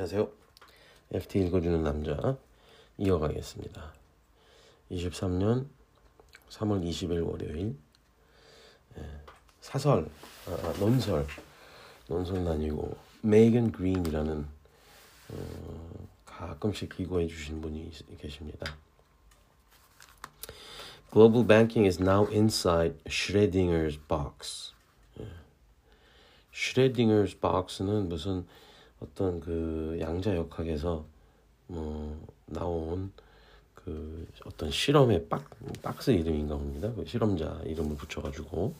안녕하세요. FT 읽어주는 남자 이어가겠습니다. 23년 3월 20일 월요일 예, 사설, 아, 아, 논설, 논설은 아니고 메이건 그린이라는 어, 가끔씩 기고해 주신 분이 계십니다. Global banking is now inside Schrodinger's box. 슈레딩어's box는 무슨 어떤 그 양자역학에서 뭐 나온 그 어떤 실험의 박, 박스 이름인가 봅니다. 그 실험자 이름을 붙여가지고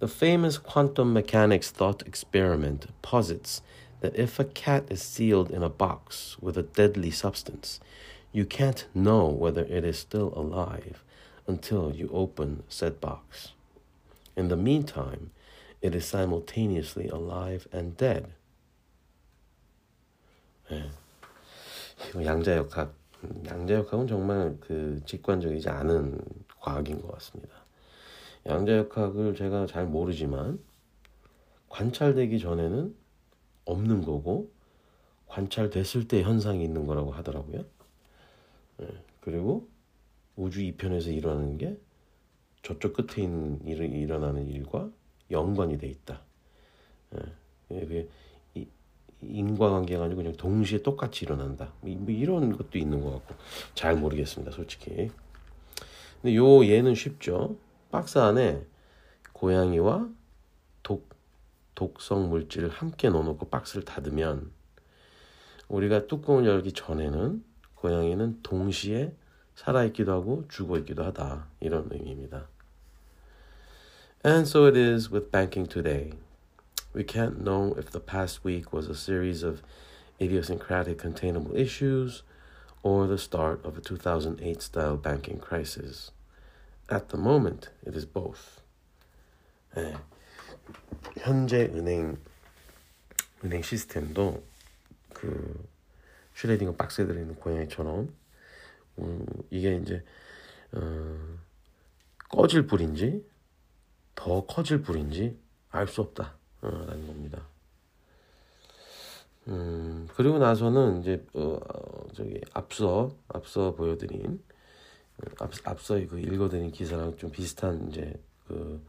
The famous quantum mechanics thought experiment posits that if a cat is sealed in a box with a deadly substance, you can't know whether it is still alive until you open said box. In the meantime, it is simultaneously alive and dead. 네. 양자역학, 양자역학은 정말 그 직관적이지 않은 과학인 것 같습니다. 양자역학을 제가 잘 모르지만 관찰되기 전에는 없는 거고 관찰됐을 때 현상이 있는 거라고 하더라고요. 네. 그리고 우주 이편에서 일어나는 게 저쪽 끝에 있는 일, 일어나는 일과 연관이 돼 있다. 예, 인과관계가 아니고 그냥 동시에 똑같이 일어난다. 뭐, 뭐 이런 것도 있는 것 같고 잘 모르겠습니다, 솔직히. 근데 요 얘는 쉽죠. 박스 안에 고양이와 독 독성 물질을 함께 넣어놓고 박스를 닫으면 우리가 뚜껑을 열기 전에는 고양이는 동시에 살아있기도 하고 죽어있기도 하다 이런 의미입니다. And so it is with banking today. We can't know if the past week was a series of idiosyncratic containable issues or the start of a 2008 style banking crisis. At the moment, it is both. 네. 현재 은행 은행 시스템도 그 슈레딩거 박스에 들어있는 고양이처럼 음, 이게 이제 어, 꺼질 불인지 더 커질 불인지 알 수 없다 라는 겁니다. 음, 그리고 나서는 이제 어, 저기 앞서 앞서 보여드린 앞, 앞서 그 읽어드린 기사랑 좀 비슷한 이제 그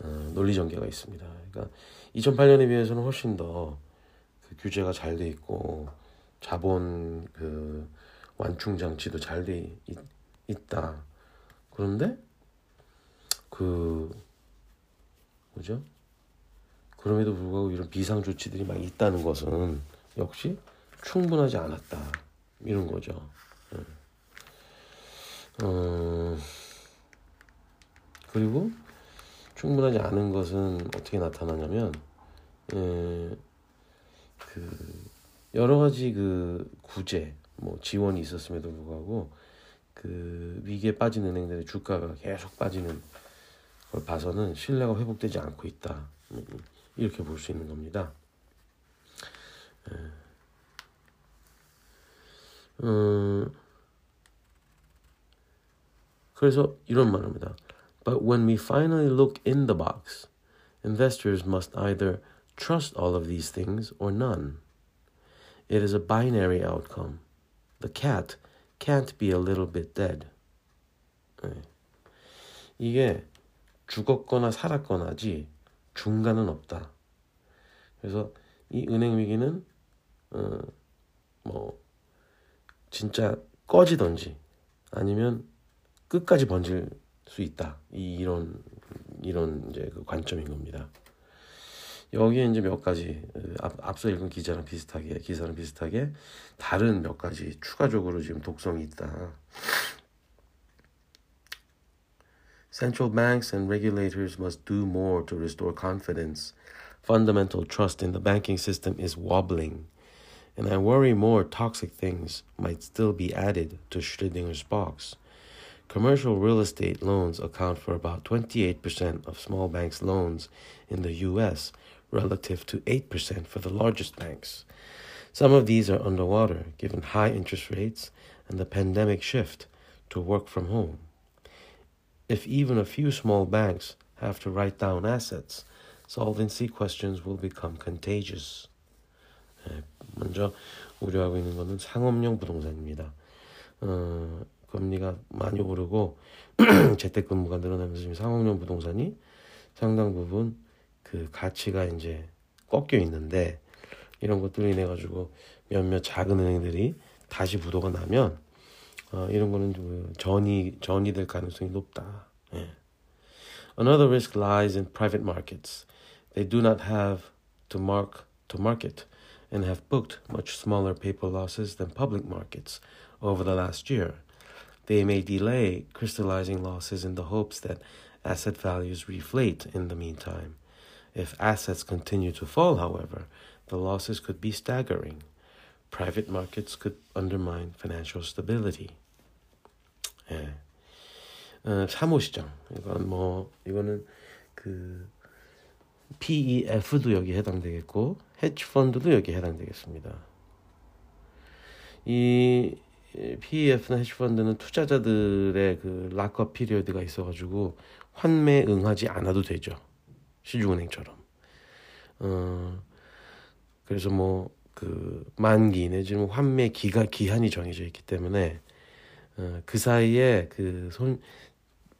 어, 논리 전개가 있습니다. 그러니까 2008년에 비해서는 훨씬 더 그 규제가 잘 돼 있고 자본 그 완충 장치도 잘 돼 있다. 그런데 그 뭐죠? 그럼에도 불구하고 이런 비상 조치들이 막 있다는 것은 역시 충분하지 않았다 이런 거죠. 네. 어, 그리고 충분하지 않은 것은 어떻게 나타나냐면 예, 그 여러 가지 그 구제 뭐 지원이 있었음에도 불구하고 그 위기에 빠진 은행들의 주가가 계속 빠지는 걸 봐서는 신뢰가 회복되지 않고 있다. 이렇게 볼 수 있는 겁니다. 음, 그래서 이런 말입니다. But when we finally look in the box, investors must either trust all of these things or none. It is a binary outcome. The cat can't be a little bit dead. 네. 이게 죽었거나 살았거나지 중간은 없다. 그래서 이 은행 위기는 어, 뭐 진짜 꺼지던지 아니면 끝까지 번질 수 있다. 이런 이런 이제 그 관점인 겁니다. 여기에 이제 몇 가지 앞, 앞서 읽은 기자랑 비슷하게 기사랑 비슷하게 다른 몇 가지 추가적으로 지금 독성이 있다. Central banks and regulators must do more to restore confidence. Fundamental trust in the banking system is wobbling, and I worry more toxic things might still be added to Schrödinger's box. Commercial real estate loans account for about 28% of small banks' loans in the US, relative to 8% for the largest banks. Some of these are underwater given high interest rates and the pandemic shift to work from home. If even a few small banks have to write down assets, solvency questions will become contagious. 예, 먼저 우려하고 있는 것은 상업용 부동산입니다. 어, 금리가 많이 오르고 재택근무가 늘어나면서 지금 상업용 부동산이 상당 부분 그 가치가 이제 꺾여 있는데 이런 것들로 인해 가지고 몇몇 작은 은행들이 다시 부도가 나면 어, 이런 거는 그 전이 전이 될 가능성이 높다. 예. Another risk lies in private markets. They do not have to mark to market and have booked much smaller paper losses than public markets over the last year. They may delay crystallizing losses in the hopes that asset values reflate in the meantime. If assets continue to fall, however, the losses could be staggering. Private markets could undermine financial stability. 예. 어, 사모시장. 이건 뭐 이거는 그 PEF도 여기 해당되겠고 헤지 펀드도 여기 해당되겠습니다. 이 PEF나 헤지 펀드는 투자자들의 그 락업 피리어드가 있어가지고 환매 응하지 않아도 되죠. 시중은행처럼. 어 그래서 뭐 그 만기 내지는 환매 기가 기한이 정해져 있기 때문에 어, 그 사이에 그 손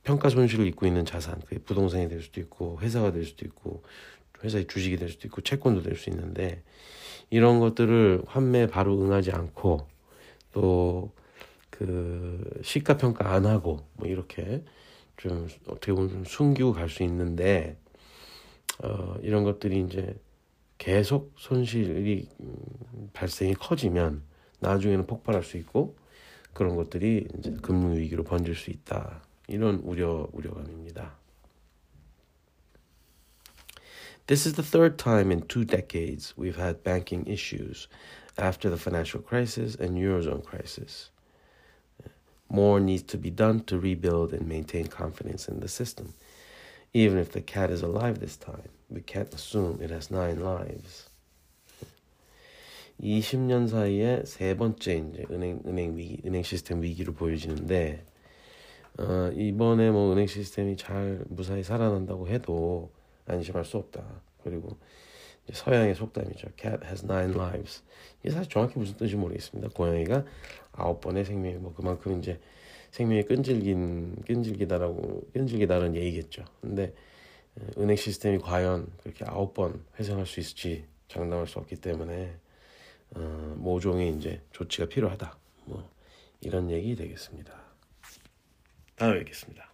평가 손실을 입고 있는 자산, 그 부동산이 될 수도 있고 회사가 될 수도 있고 회사의 주식이 될 수도 있고 채권도 될 수 있는데 이런 것들을 환매 바로 응하지 않고 또 그 시가 평가 안 하고 뭐 이렇게 좀 어떻게 보면 좀 숨기고 갈 수 있는데 어 이런 것들이 이제 계속 손실이 발생이 커지면 나중에는 폭발할 수 있고 그런 것들이 이제 금융 위기로 번질 수 있다. 이런 우려 우려감입니다. This is the third time in two decades we've had banking issues after the financial crisis and eurozone crisis. More needs to be done to rebuild and maintain confidence in the system. Even if the cat is alive this time, we can't assume it has nine lives. 20년 사이에 세 번째 이제 은행 은행 위기, 은행 시스템 위기로 보여지는데 어, 이번에 뭐 은행 시스템이 잘 무사히 살아난다고 해도 안심할 수 없다. 그리고 서양의 속담이죠. Cat has nine lives. 이게 사실 정확히 무슨 뜻인지 모르겠습니다. 고양이가 아홉 번의 생명이 뭐 그만큼 이제 생명이 끈질긴 끈질기다라고 끈질기다는 얘기겠죠. 근데 은행 시스템이 과연 그렇게 아홉 번 회생할 수 있을지 장담할 수 없기 때문에 어, 모종의 이제 조치가 필요하다. 뭐 이런 얘기 되겠습니다. 다음에 뵙겠습니다.